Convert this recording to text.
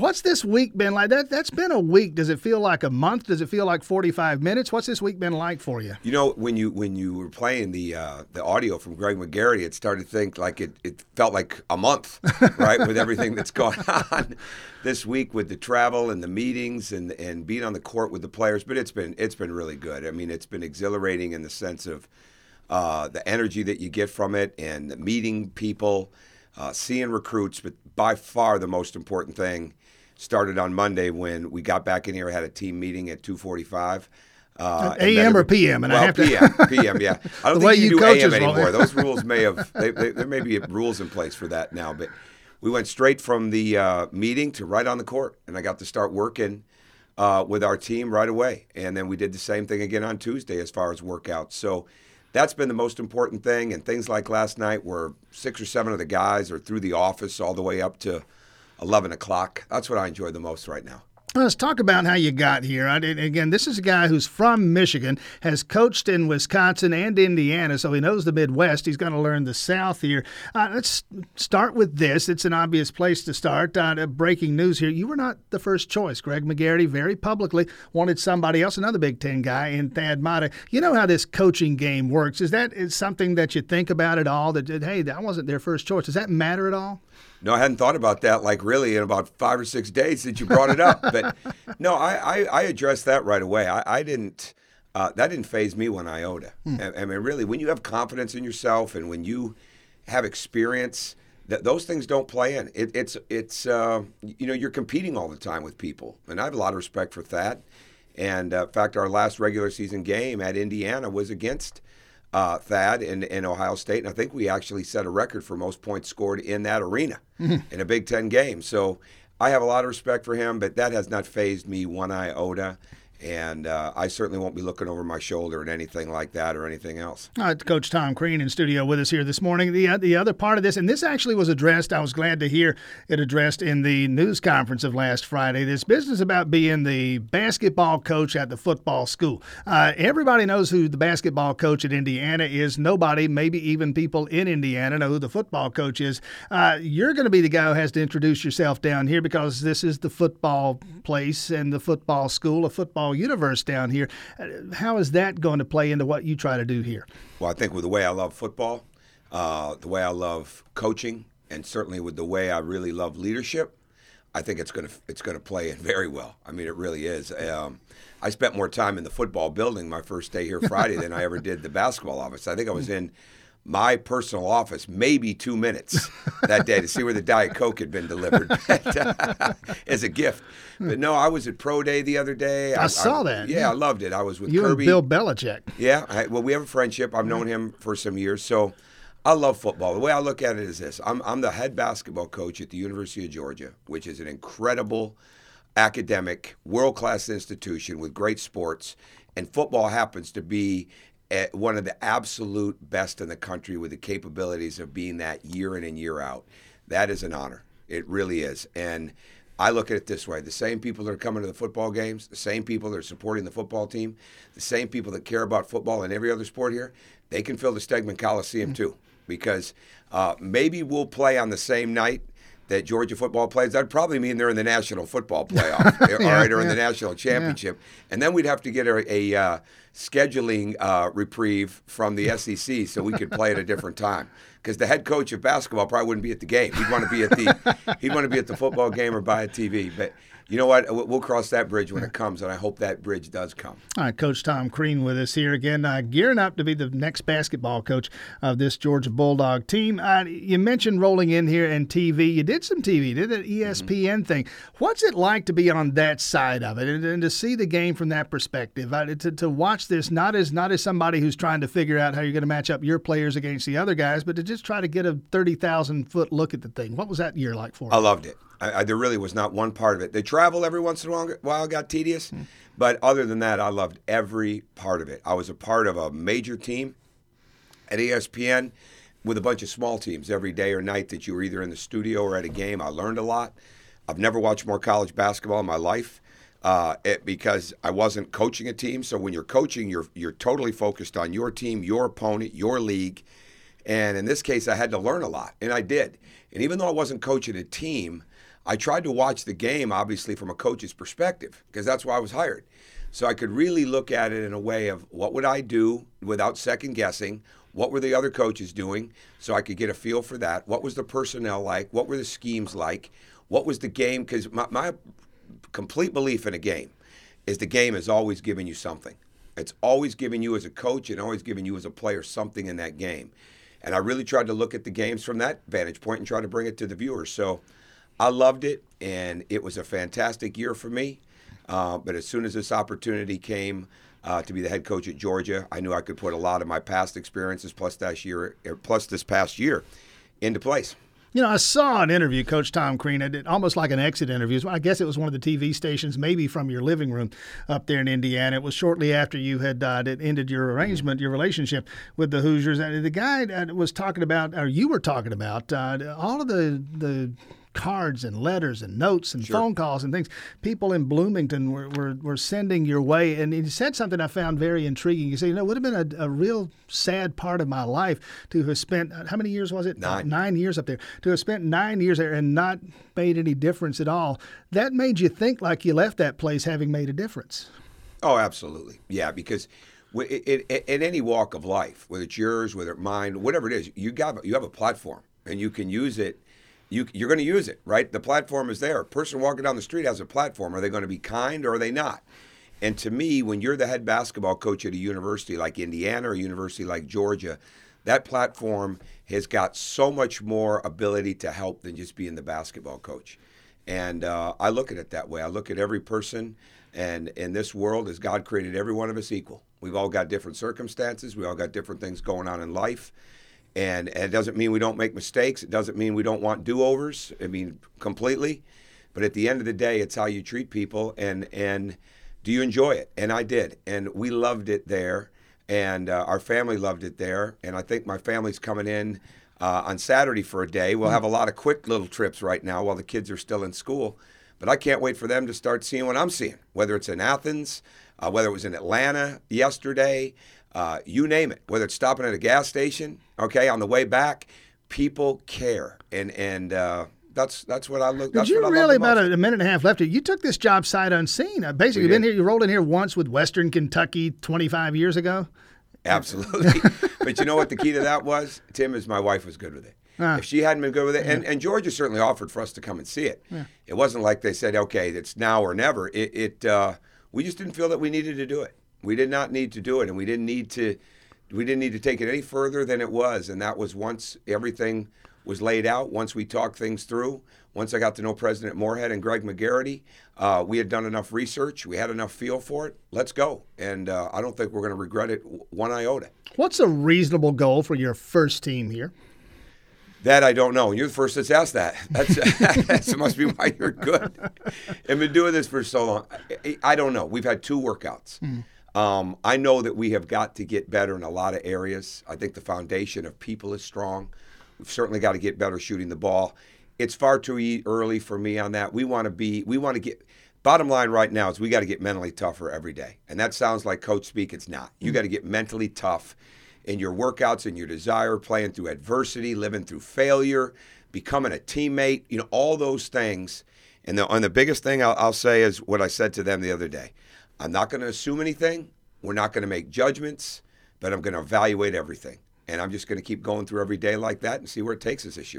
What's this week been like? That that's been a week. Does it feel like a month? Does it feel like 45 minutes? What's this week been like for you? You know, when you when you were playing the uh, the audio from Greg McGarity, it started to think like it, it felt like a month, right? with everything that's gone on this week with the travel and the meetings and and being on the court with the players. But it's been it's been really good. I mean, it's been exhilarating in the sense of uh, the energy that you get from it and meeting people, uh, seeing recruits. But by far the most important thing started on Monday when we got back in here, had a team meeting at 245. Uh, AM or PM? And well, I have to PM, PM, yeah. I don't think you, you do AM anymore. Those rules may have they, they, there may be rules in place for that now, but we went straight from the uh, meeting to right on the court, and I got to start working uh, with our team right away. And then we did the same thing again on Tuesday as far as workouts. So that's been the most important thing. And things like last night, where six or seven of the guys are through the office all the way up to 11 o'clock. That's what I enjoy the most right now. Let's talk about how you got here. I, again, this is a guy who's from Michigan, has coached in Wisconsin and Indiana, so he knows the Midwest. He's going to learn the South here. Uh, let's start with this. It's an obvious place to start. Uh, breaking news here. You were not the first choice. Greg McGarity very publicly wanted somebody else, another Big Ten guy, in Thad Matta. You know how this coaching game works. Is that is something that you think about at all? That, hey, that wasn't their first choice. Does that matter at all? No, I hadn't thought about that like really in about five or six days since you brought it up. but no, I, I, I, addressed that right away. I, I didn't. Uh, that didn't faze me one iota. Hmm. I, I, mean, really, when you have confidence in yourself and when you have experience, that those things don't play in. It, it's it's uh, you know you're competing all the time with people, and I have a lot of respect for that. And uh, in fact, our last regular season game at Indiana was against uh, Thad in, in Ohio State. And I think we actually set a record for most points scored in that arena mm-hmm. in a Big Ten game. So I have a lot of respect for him, but that has not fazed me one iota and uh, I certainly won't be looking over my shoulder at anything like that or anything else. Coach Tom Crean in studio with us here this morning. The uh, the other part of this, and this actually was addressed. I was glad to hear it addressed in the news conference of last Friday. This business about being the basketball coach at the football school. Uh, everybody knows who the basketball coach at Indiana is. Nobody, maybe even people in Indiana, know who the football coach is. Uh, you're going to be the guy who has to introduce yourself down here because this is the football place and the football school, a football universe down here. How is that going to play into what you try to do here? Well, I think with the way I love football, uh, the way I love coaching, and certainly with the way I really love leadership, I think it's going to it's going to play in very well. I mean, it really is. Um, I spent more time in the football building my first day here Friday than I ever did the basketball office. I think I was in my personal office maybe two minutes that day to see where the Diet Coke had been delivered uh, as a gift. But no, I was at Pro Day the other day. I, I saw that. Yeah, yeah, I loved it. I was with you Kirby. and Bill Belichick. Yeah, I, well, we have a friendship. I've known him for some years, so I love football. The way I look at it is this: I'm I'm the head basketball coach at the University of Georgia, which is an incredible academic, world class institution with great sports, and football happens to be one of the absolute best in the country with the capabilities of being that year in and year out. That is an honor. It really is. And I look at it this way the same people that are coming to the football games, the same people that are supporting the football team, the same people that care about football and every other sport here, they can fill the Stegeman Coliseum too. Because uh, maybe we'll play on the same night that Georgia football plays, that'd probably mean they're in the national football playoff, yeah, all right, or yeah. in the national championship, yeah. and then we'd have to get a, a uh, scheduling uh, reprieve from the SEC so we could play at a different time. Because the head coach of basketball probably wouldn't be at the game. He'd want to be at the he'd want to be at the football game or buy a TV. But you know what? We'll cross that bridge when it comes, and I hope that bridge does come. All right, Coach Tom Crean with us here again, uh, gearing up to be the next basketball coach of this Georgia Bulldog team. Uh, you mentioned rolling in here and TV. You did some TV, did an ESPN mm-hmm. thing. What's it like to be on that side of it and, and to see the game from that perspective? Uh, to, to watch this not as not as somebody who's trying to figure out how you're going to match up your players against the other guys, but to just try to get a thirty thousand foot look at the thing. What was that year like for? You? I loved it. I, I, there really was not one part of it. The travel every once in a while got tedious, mm. but other than that, I loved every part of it. I was a part of a major team at ESPN with a bunch of small teams every day or night that you were either in the studio or at a game. I learned a lot. I've never watched more college basketball in my life. Uh, it, because I wasn't coaching a team. So when you're coaching, you're you're totally focused on your team, your opponent, your league. And in this case, I had to learn a lot, and I did. And even though I wasn't coaching a team, I tried to watch the game, obviously, from a coach's perspective, because that's why I was hired. So I could really look at it in a way of what would I do without second guessing? What were the other coaches doing? So I could get a feel for that. What was the personnel like? What were the schemes like? What was the game? Because my, my complete belief in a game is the game is always giving you something. It's always giving you as a coach and always giving you as a player something in that game. And I really tried to look at the games from that vantage point and try to bring it to the viewers. So I loved it, and it was a fantastic year for me. Uh, but as soon as this opportunity came uh, to be the head coach at Georgia, I knew I could put a lot of my past experiences plus that year, plus this past year, into place. You know, I saw an interview, Coach Tom Crean, it, almost like an exit interview. I guess it was one of the TV stations, maybe from your living room up there in Indiana. It was shortly after you had uh, it ended your arrangement, your relationship with the Hoosiers. And the guy was talking about, or you were talking about, uh, all of the the cards and letters and notes and sure. phone calls and things people in Bloomington were, were, were, sending your way. And he said something I found very intriguing. He said, you know, it would have been a, a real sad part of my life to have spent, uh, how many years was it? Nine. nine years up there. To have spent nine years there and not made any difference at all. That made you think like you left that place having made a difference. Oh, absolutely. Yeah, because in, in any walk of life, whether it's yours, whether it's mine, whatever it is, you got you have a platform and you can use it you, you're going to use it, right? The platform is there. A person walking down the street has a platform. Are they going to be kind or are they not? And to me, when you're the head basketball coach at a university like Indiana or a university like Georgia, that platform has got so much more ability to help than just being the basketball coach. And uh, I look at it that way. I look at every person, and in this world, as God created every one of us equal. We've all got different circumstances. We all got different things going on in life. And, and it doesn't mean we don't make mistakes. It doesn't mean we don't want do overs. I mean, completely. But at the end of the day, it's how you treat people and, and do you enjoy it? And I did. And we loved it there. And uh, our family loved it there. And I think my family's coming in uh, on Saturday for a day. We'll have a lot of quick little trips right now while the kids are still in school. But I can't wait for them to start seeing what I'm seeing, whether it's in Athens, uh, whether it was in Atlanta yesterday, uh, you name it, whether it's stopping at a gas station, okay, on the way back, people care, and and uh, that's that's what I look. Did you really about a, minute and a half left? You took this job sight unseen. Uh, basically, been here. You rolled in here once with Western Kentucky 25 years ago. Absolutely, but you know what the key to that was? Tim is my wife was good with it. Uh, if she hadn't been good with it, yeah. and, and Georgia certainly offered for us to come and see it. Yeah. It wasn't like they said, okay, it's now or never. It, it uh, we just didn't feel that we needed to do it. We did not need to do it, and we didn't need to. We didn't need to take it any further than it was, and that was once everything was laid out. Once we talked things through. Once I got to know President Morehead and Greg McGarity, uh, we had done enough research. We had enough feel for it. Let's go, and uh, I don't think we're going to regret it one iota. What's a reasonable goal for your first team here? That I don't know. You're the first that's asked that. That's that must be why you're good. I've been doing this for so long. I, I don't know. We've had two workouts. Mm. Um, I know that we have got to get better in a lot of areas. I think the foundation of people is strong. We've certainly got to get better shooting the ball. It's far too early for me on that. We want to be. We want to get. Bottom line right now is we got to get mentally tougher every day, and that sounds like coach speak. It's not. You mm. got to get mentally tough in your workouts and your desire, playing through adversity, living through failure, becoming a teammate. You know all those things. And the, and the biggest thing I'll, I'll say is what I said to them the other day. I'm not going to assume anything. We're not going to make judgments, but I'm going to evaluate everything. And I'm just going to keep going through every day like that and see where it takes us this year.